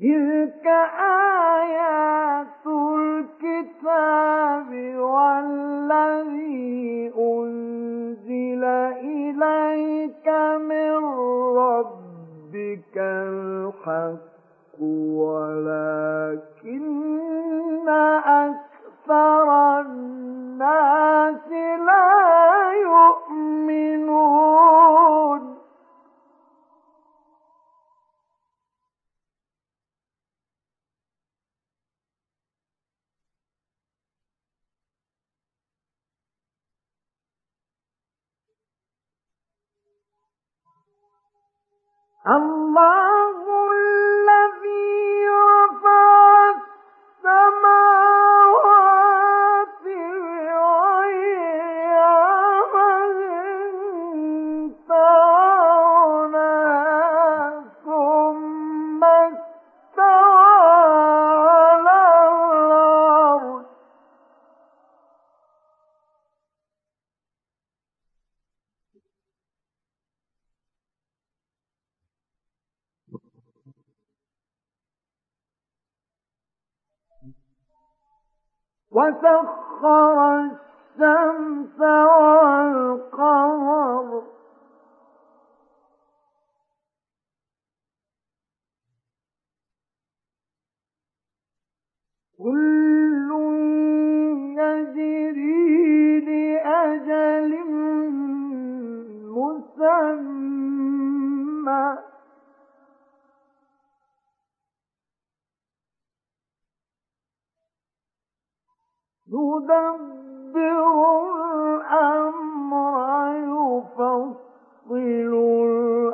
تلك آيات الكتاب والذي أنزل إليك من ربك الحق ولكن أكثر الناس لا يؤمنون. الله الذي رفع السماوات وسخر الشمس والقمر. كل يجري لأجل مسمى. يدبر الأمر يفصل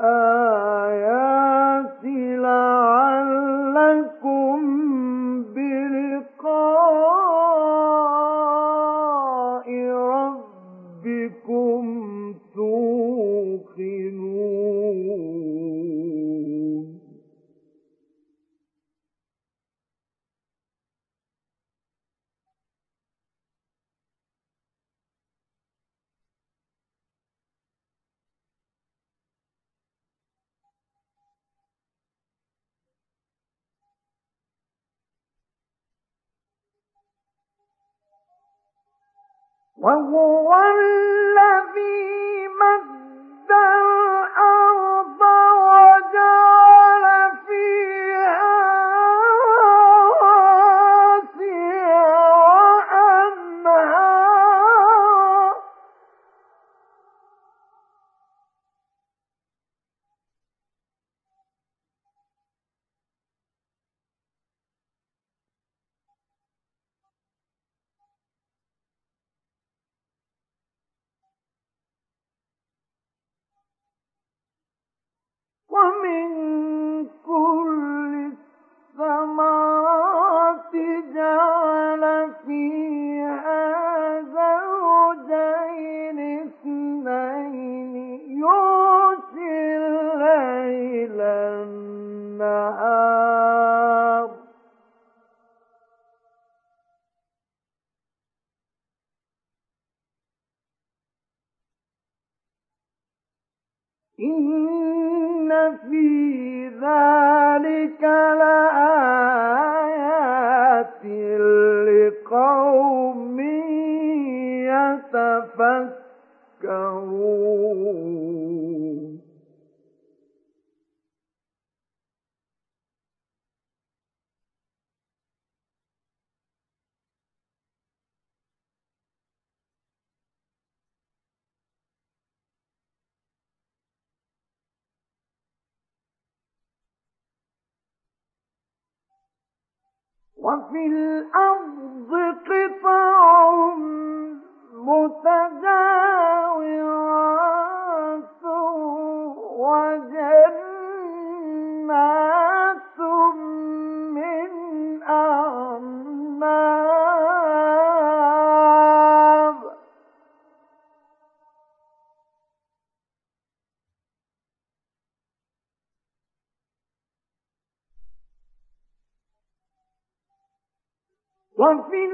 الآيات لعلكم وهو الذي وفي الأرض قطع وفي الأرض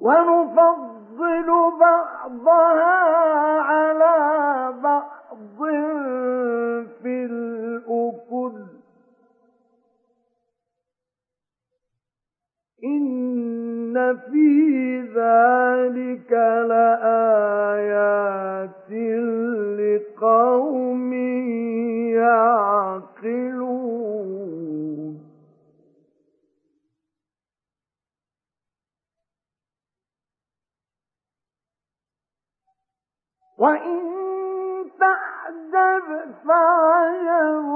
ونفضل بعضها على بعض في الأكل. إن في ذلك لآيات لقوم يعقلون. وإن تعجب فعجب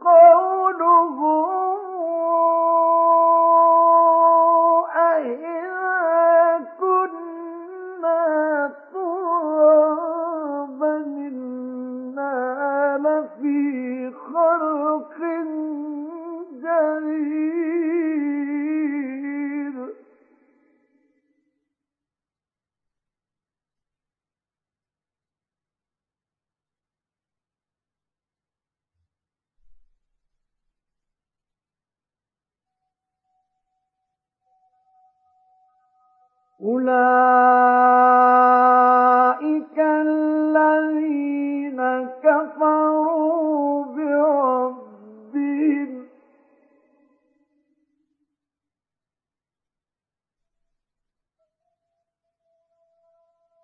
قولهم أولئك الذين كفروا بربهم.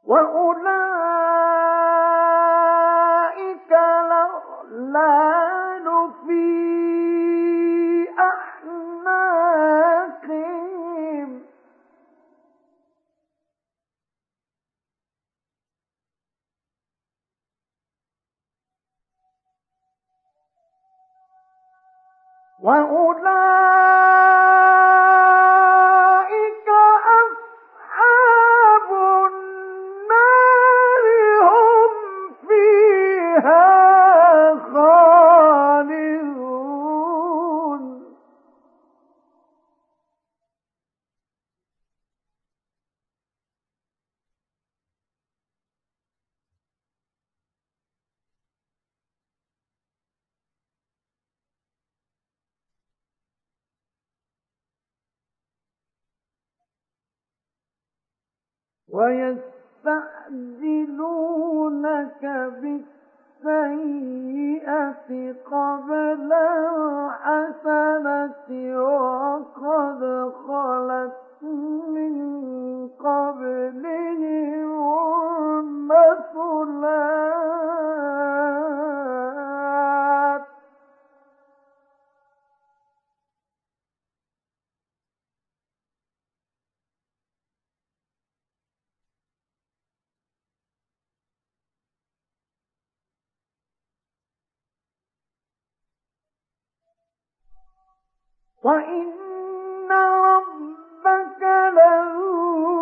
وأولئك الأغلال وأولئك ويستعجلونك بالسيئة قبل الحسنة وقد خلت من قبلهم المثلات وإن ربك لذو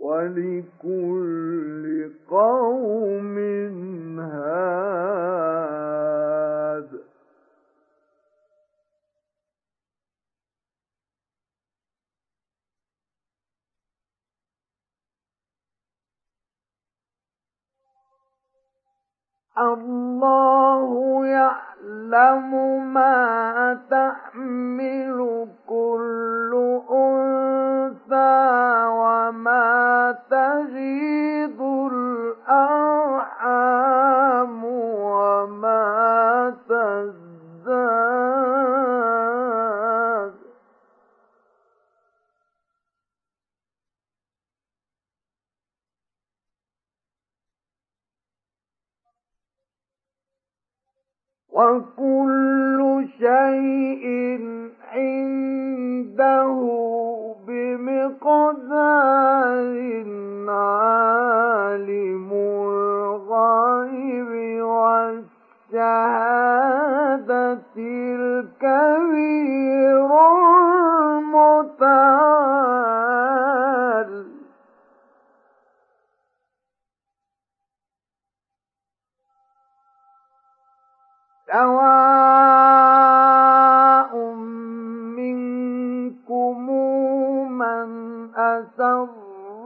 ولكل قوم هاد الله يعلم ما تحمل كل أنثى وما تغيض وكل شيء عنده بمقدار عالم الغيب والشهادة الكبير المتعال. سواء منكم من أسر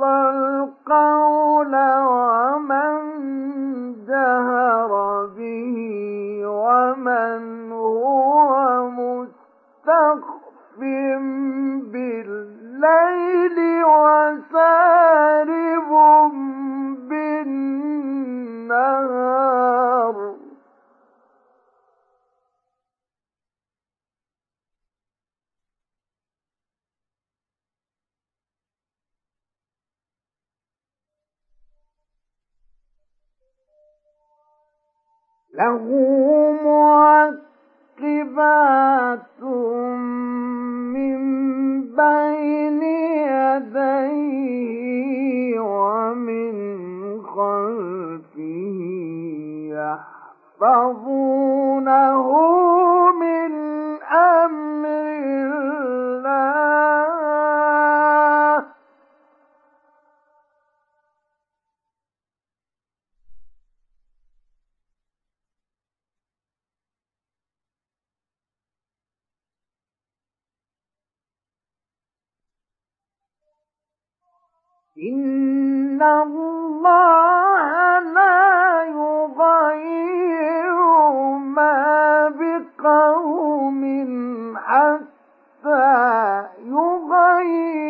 القول ومن جهر به ومن هو مستخف بالليل وسارب له معقبات من بين يديه ومن خلفه يحفظونه إن الله لا يغير ما بقوم حتى يغيروا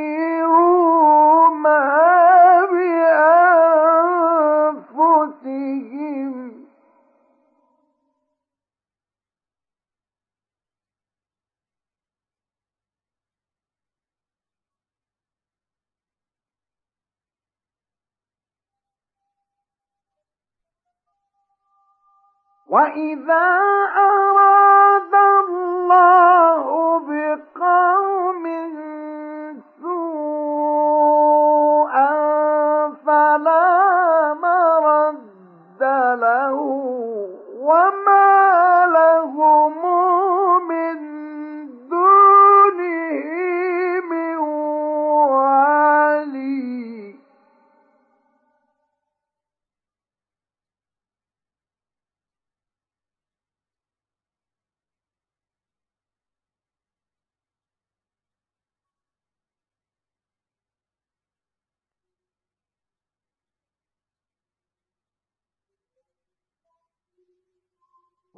وإذا أراد الله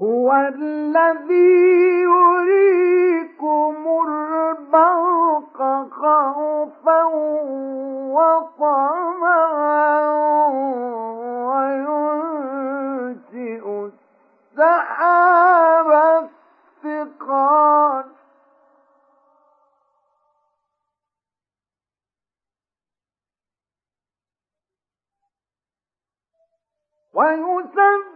هو الذي يريكم البرق خوفا وطمعا وينشئ السحاب الثقال. ويسبح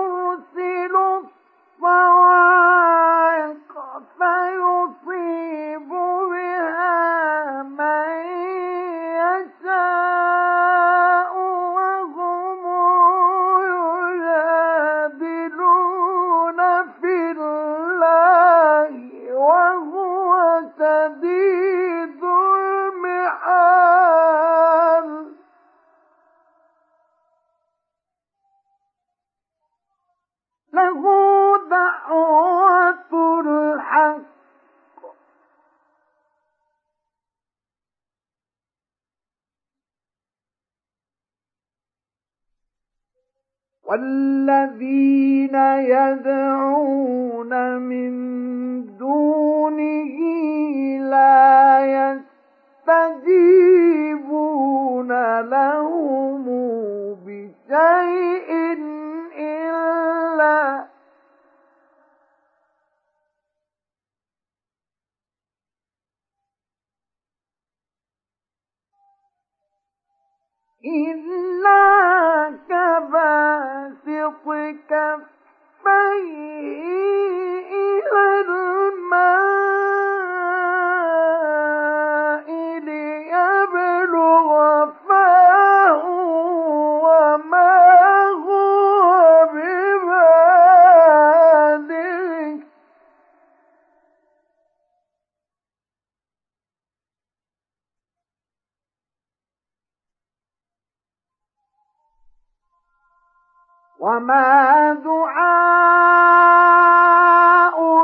وما دعاء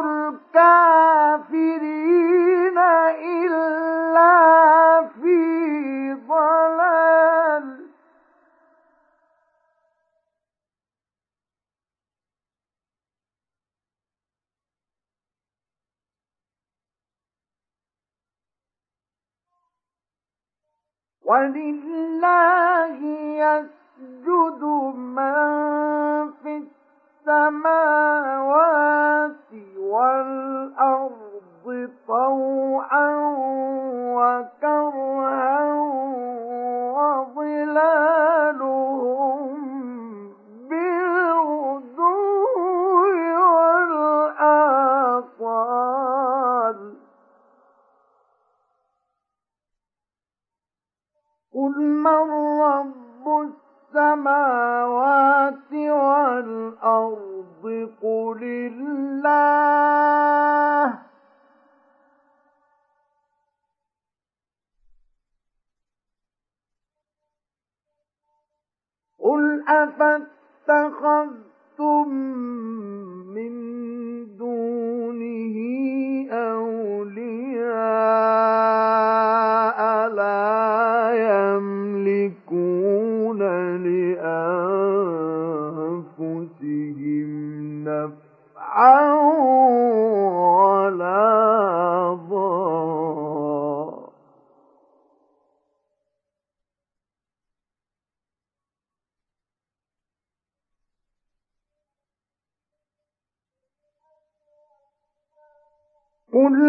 الكافرين إلا في ضلال ولله مَا فاتخذتم من دونه أولياء لا يملكون لأنفسهم نفعا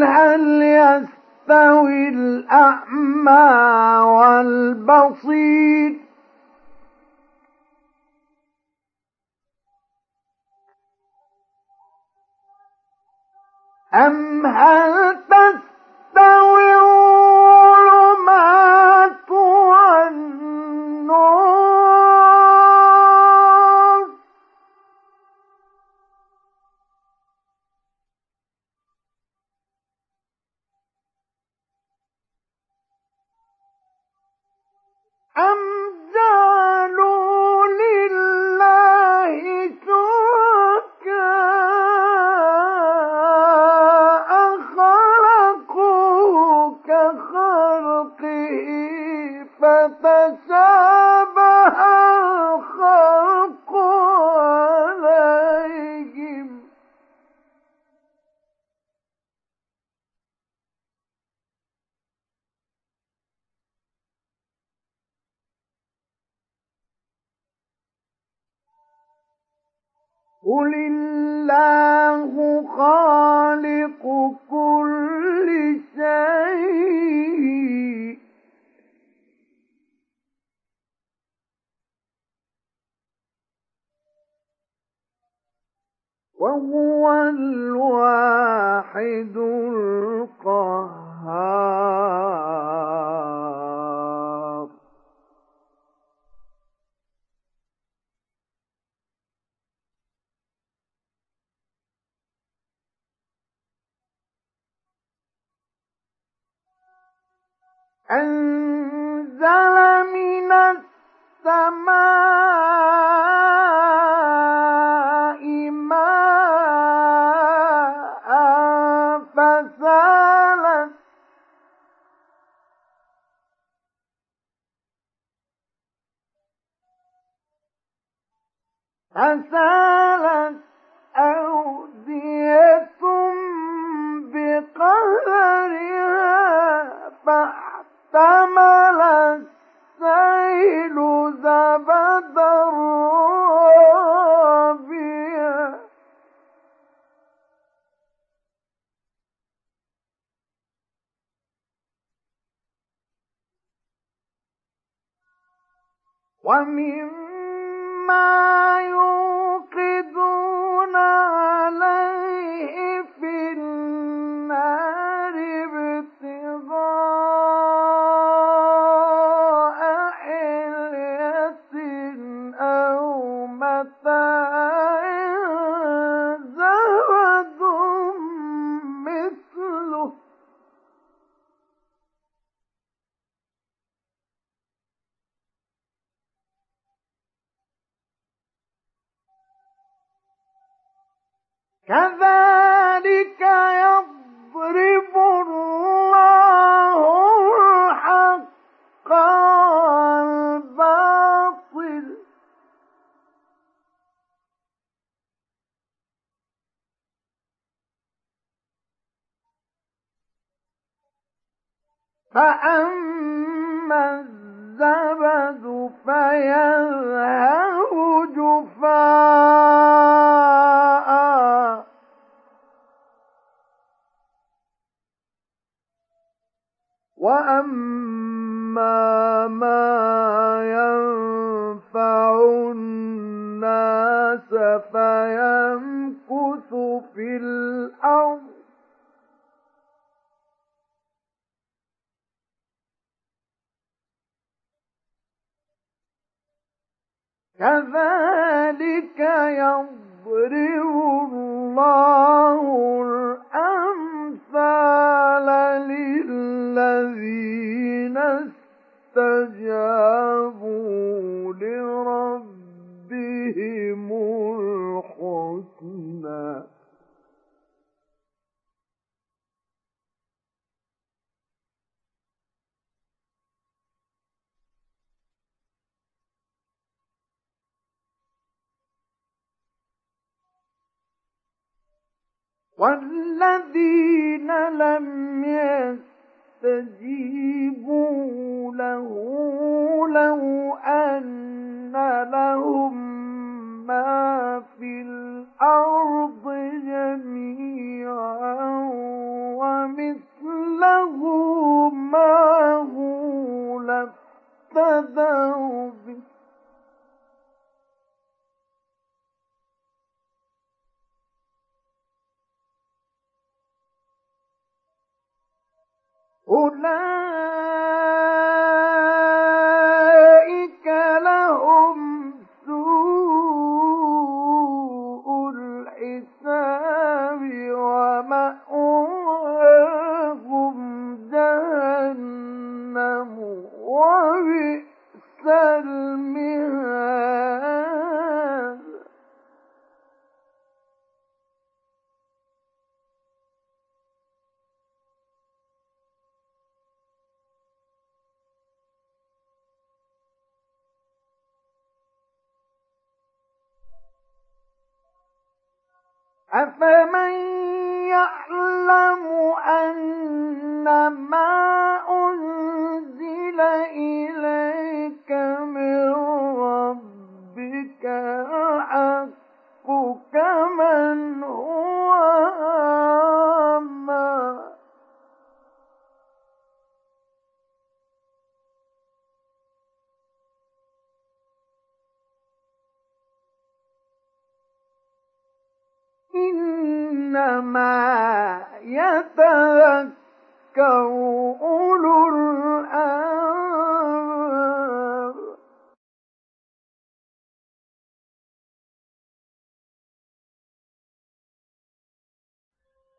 هل يستوي الأعمى والبصير؟ أم هل تستوي قل الله خالق والذين لم يستجيبوا له لو أن لهم ما في الأرض جميعا ومثله ما هو لافتدوا أولئك لهم ما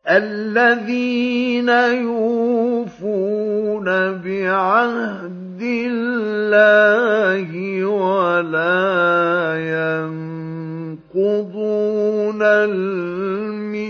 الذين يوفون بعهد الله ولا ينقضون الميثاق.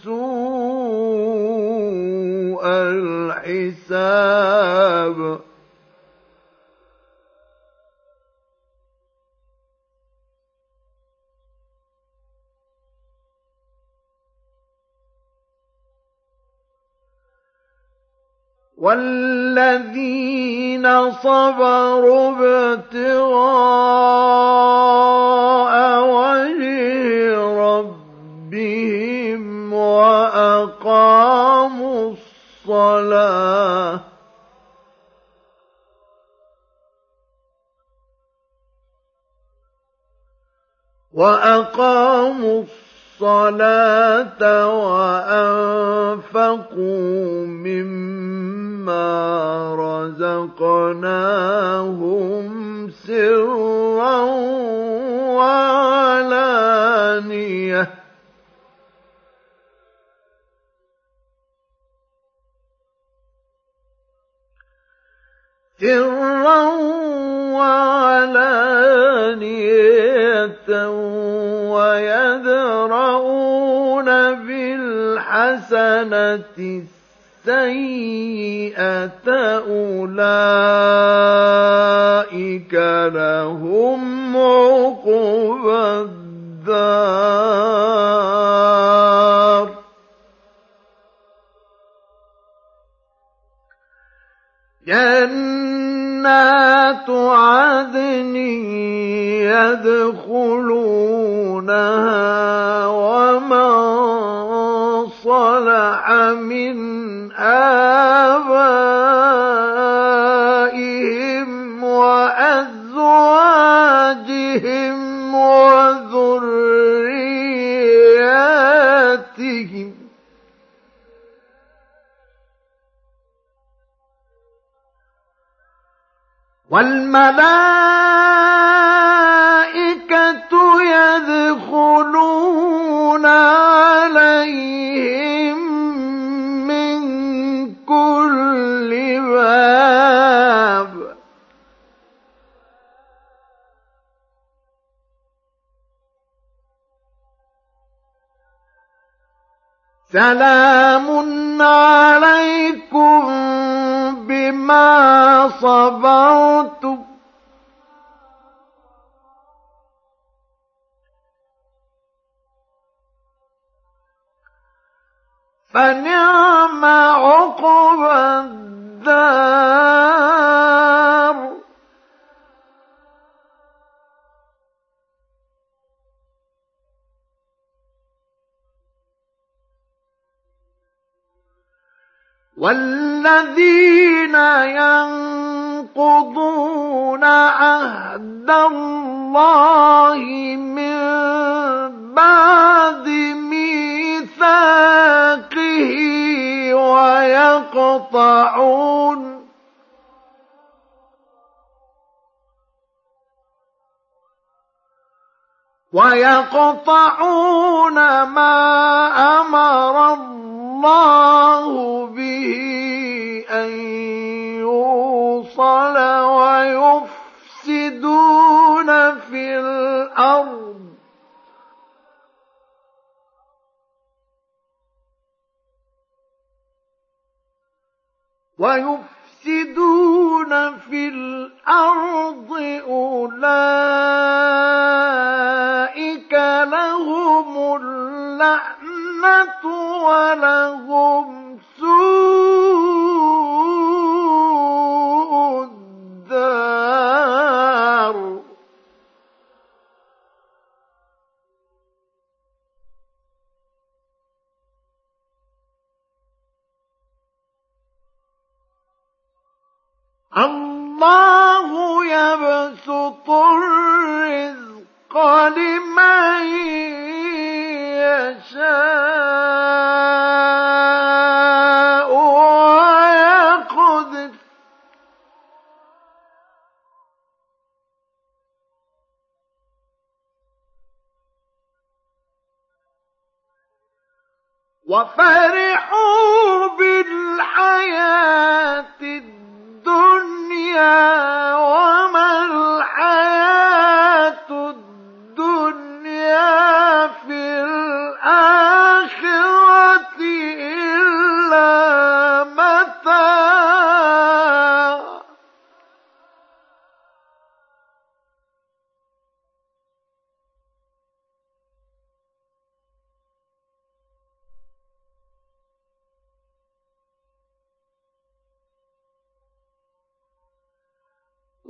والذين صبروا ابتغاء وجه ربهم وأقاموا الصلاة وأقاموا الصلاة وأنفقوا مما رزقناهم سرا وعلانية سرا وعلانية ويدرؤون بالحسنة السيئة أولئك لهم عقبى الدار. جنات عدن يدخلونها والملائكة يدخلون عليهم من كل باب. سلام. صبرتم فنعم عقبى الدار. والذين ينقضون عهد الله من بعد ميثاقه ويقطعون. ويقطعون ما أمر الله به أن يوصل ويفسدون في الأرض. ويفسدون في الأرض أولئك لهم اللعنة ولهم سوء الدار. الله يبسط الرزق لمن يشاء. وفرحوا بالحياة.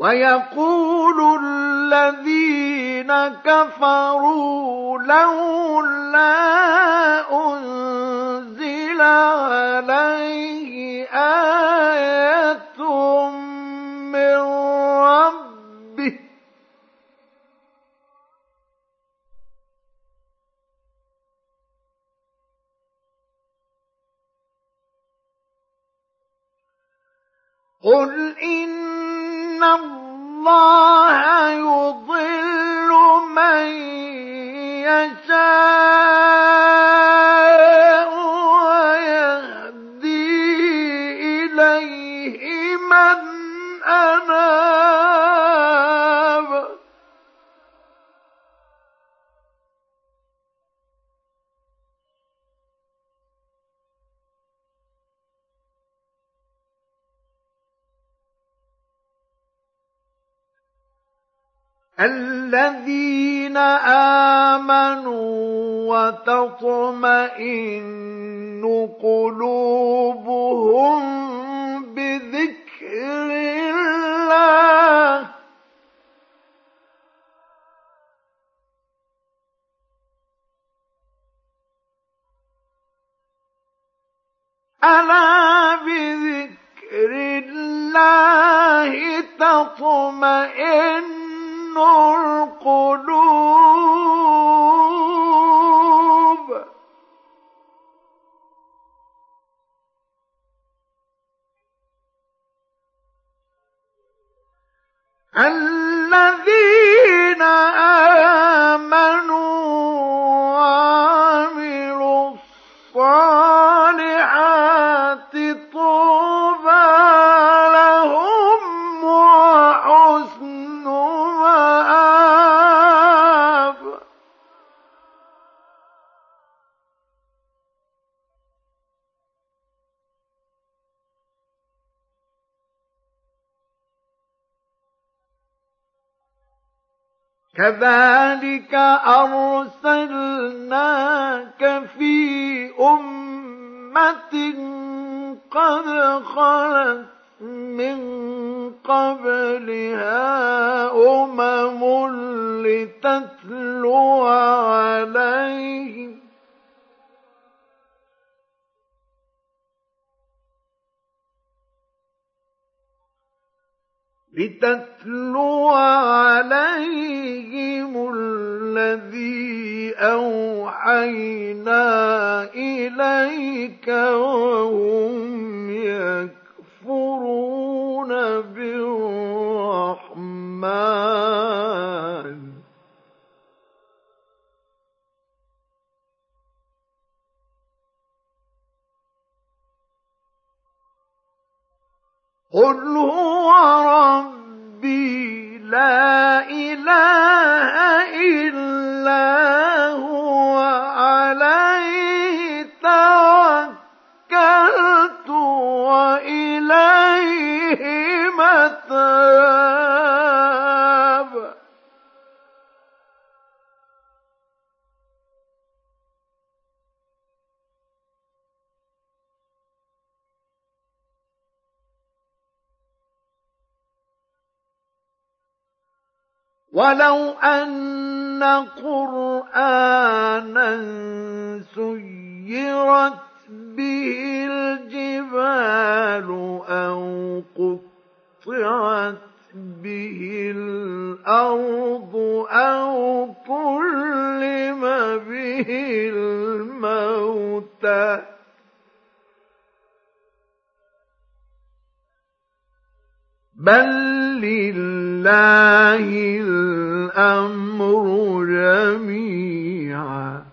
ويقول الذين كفروا لولا أنزل عليه آية من ربه قل إن الله الذين آمنوا وتطمئن قلوبهم بذكر الله. ألا بذكر الله تطمئن القلوب. الذين آمنوا كذلك أرسلناك في أمة قد خلت من قبلها أمم لتتلو لتتلو عليهم الذي أوحينا إليك وهم يكفرون بالرحمن. قل هو ربي لا إله إلا ولو أن قرآنا سيرت به الجبال أو قطعت به الأرض أو كلم به الموتى بل لله الأمر جميعا.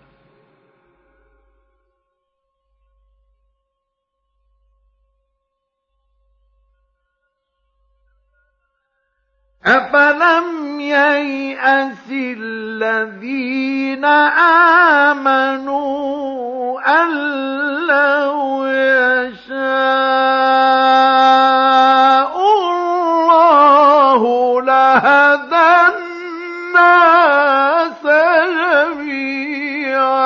أفلم ييأس الذين آمنوا أن لو يشاء لهدى الناس جميعا.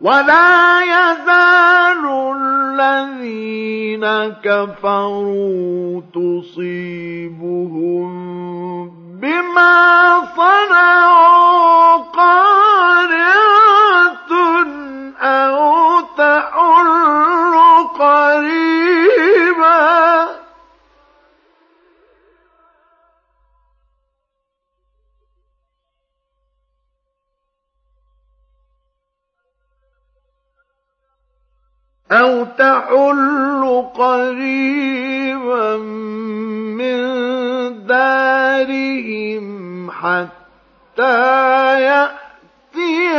ولا يزال الذين كفروا تصيبهم بما صنعوا قارعة أو تحل قريبا أو تحل قريبا من دارهم حتى يأتي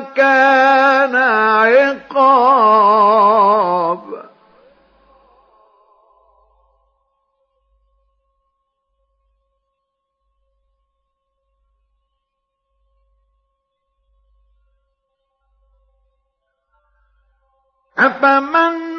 فكيف كان عقاب. أفمن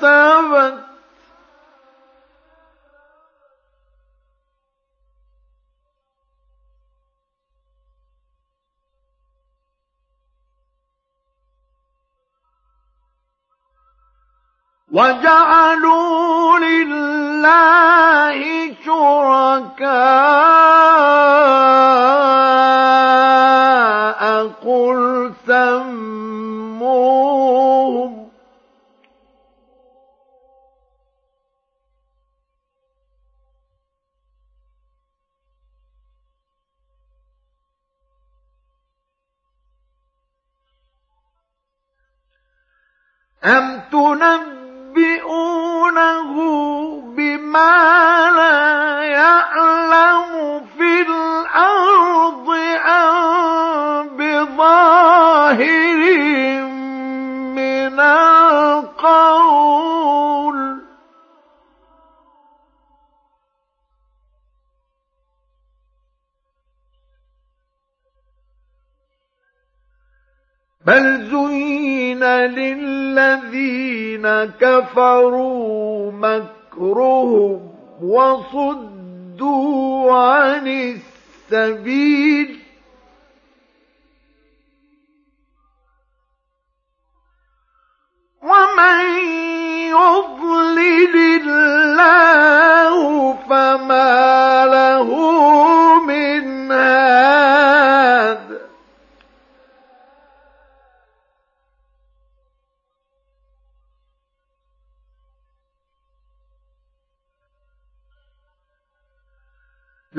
كسبت وجعلوا لله شركاء. أم تنبئونه بما لا يعلم في الأرض أم بظاهر من القول بل للذين كفروا مكرهم وصدوا عن السبيل. ومن يضلل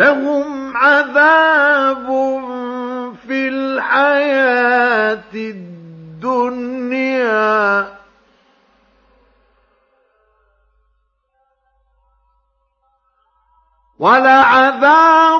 لهم عذاب في الحياة الدنيا. ولعذاب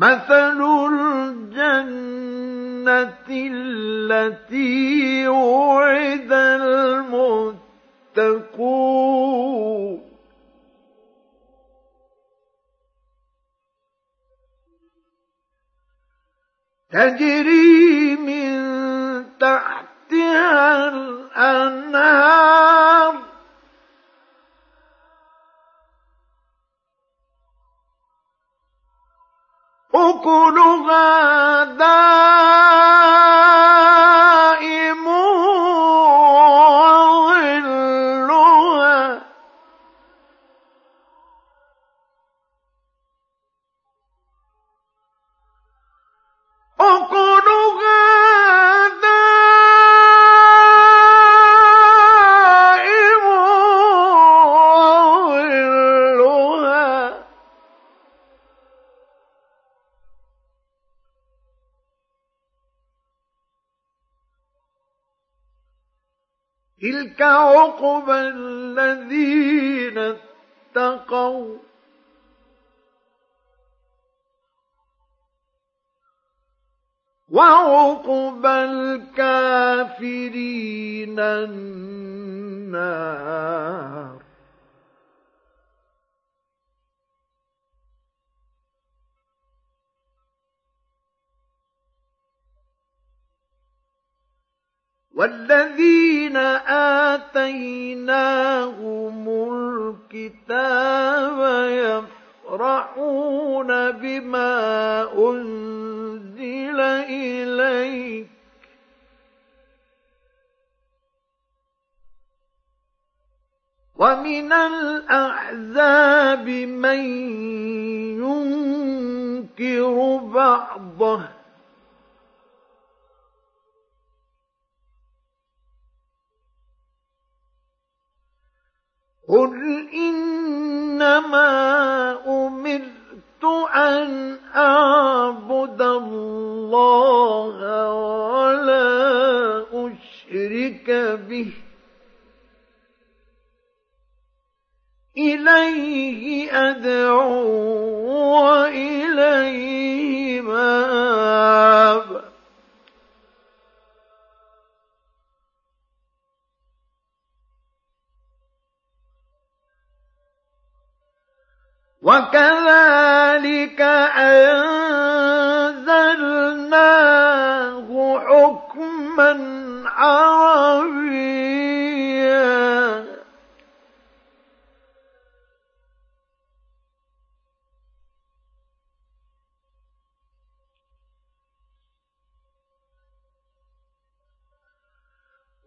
مثل الجنة التي وعد المتقون تجري أُكُلُهَا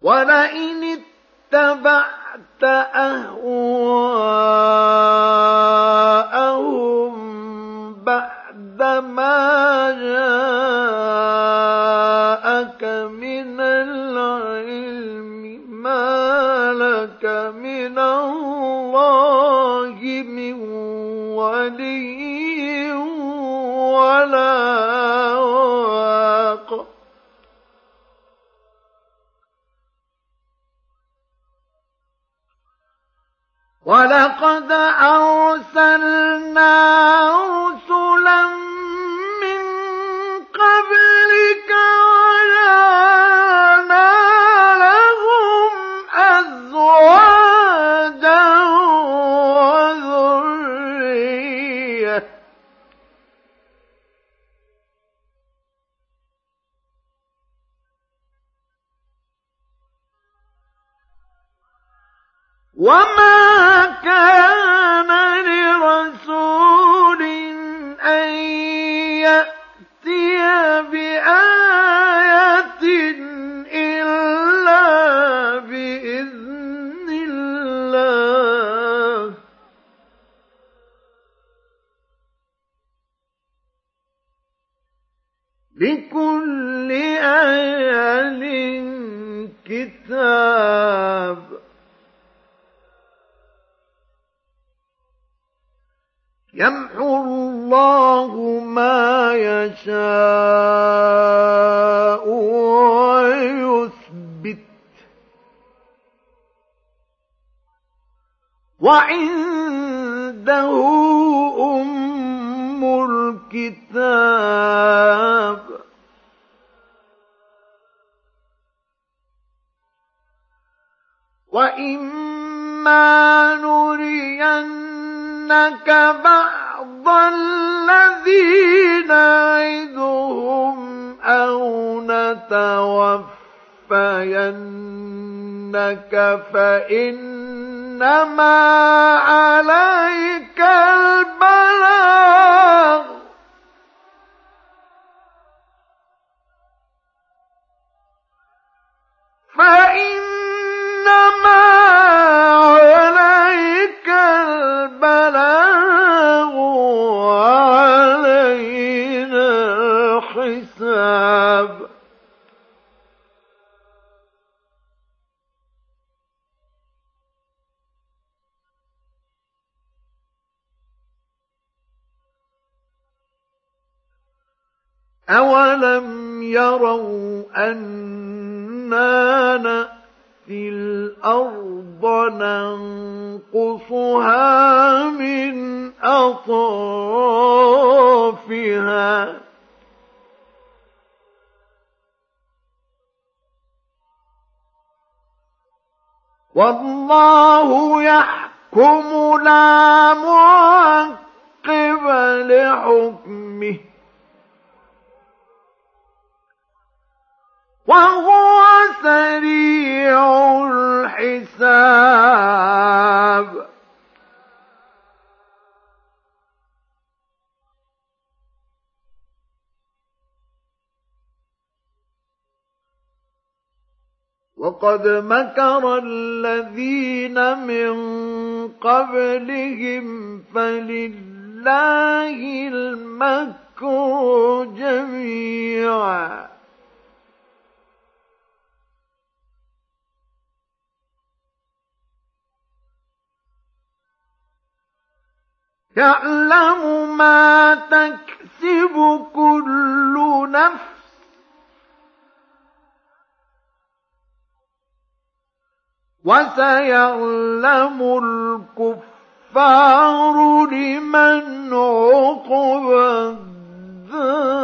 ولئن ولقد أرسلنا نرين نُرِيَنَّكَ بَعْضَ الَّذِي نَعِدُهُمْ أَوْ نَتَوَفَّيَنَّكَ فَإِنَّمَا عَلَيْكَ الْبَلَاغُ. الحساب أولم يروا أنا نأتي الأرض ننقصها من أطرافها. والله يحكم لا معقب لحكمه. وهو سريع الحساب. وقد مكر الذين من قبلهم فلله المكر جميعا. يعلم ما تكسب كل نفس. وسيعلم الكفار لمن عقب الدار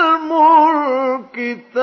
الكتاب.